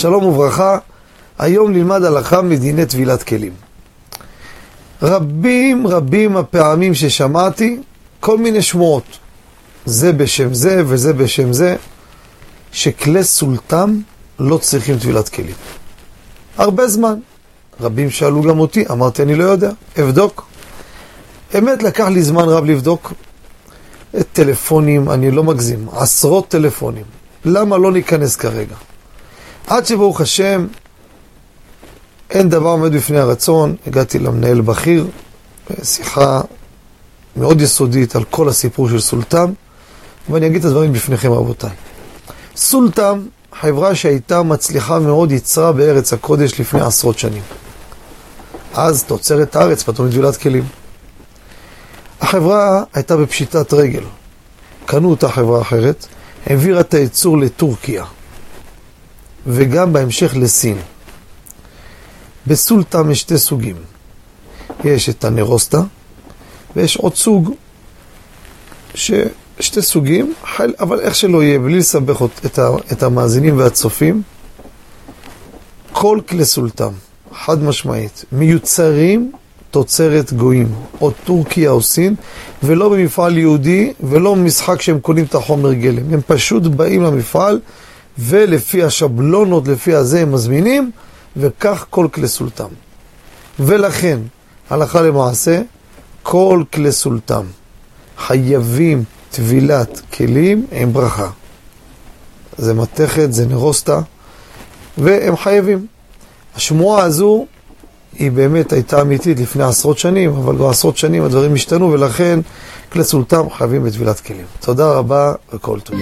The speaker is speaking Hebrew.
שלום וברכה, היום נלמד הלכה מדיני טבילת כלים. רבים רבים הפעמים ששמעתי כל מיני שמועות, זה בשם זה וזה בשם זה, שכלי סולטם לא צריכים טבילת כלים. הרבה זמן. רבים שאלו גם אותי, אמרתי אני לא יודע, אבדוק. אמת לקח לי זמן רב לבדוק. טלפונים, אני לא מגזים, עשרות טלפונים. למה לא ניכנס כרגע? עד שברוך השם, אין דבר עומד בפני הרצון, הגעתי למנהל בכיר, שיחה מאוד יסודית על כל הסיפור של סולטם, ואני אגיד את הדברים בפניכם רבותיי. סולטם, חברה שהייתה מצליחה מאוד, יצרה בארץ הקודש לפני עשרות שנים. אז תוצרת הארץ, פתאום לטבילת כלים. החברה הייתה בפשיטת רגל. קנו אותה חברה אחרת, העבירה את הייצור לטורקיה, וגם בהמשך לסין. בסולטם יש שתי סוגים. יש את הנרוסטה, ויש עוד סוג, ששתי סוגים, אבל איך שלא יהיה, בלי לסבך את, את המאזינים והצופים, כל כלי סולטם, חד משמעית, מיוצרים תוצרת גויים, או טורקיה או סין, ולא במפעל יהודי, ולא במשחק שהם קונים את החומר גלם. הם פשוט באים למפעל, ולפי השבלונות, לפי הזה הם מזמינים, וכך כל כלי סולטם. ולכן, הלכה למעשה, כל כלי סולטם חייבים טבילת כלים עם ברכה. זה מתכת, זה נרוסטה, והם חייבים. השמועה הזו היא באמת הייתה אמיתית לפני עשרות שנים, אבל בעשרות שנים הדברים השתנו, ולכן כלי סולטם חייבים בטבילת כלים. תודה רבה וכל טוב.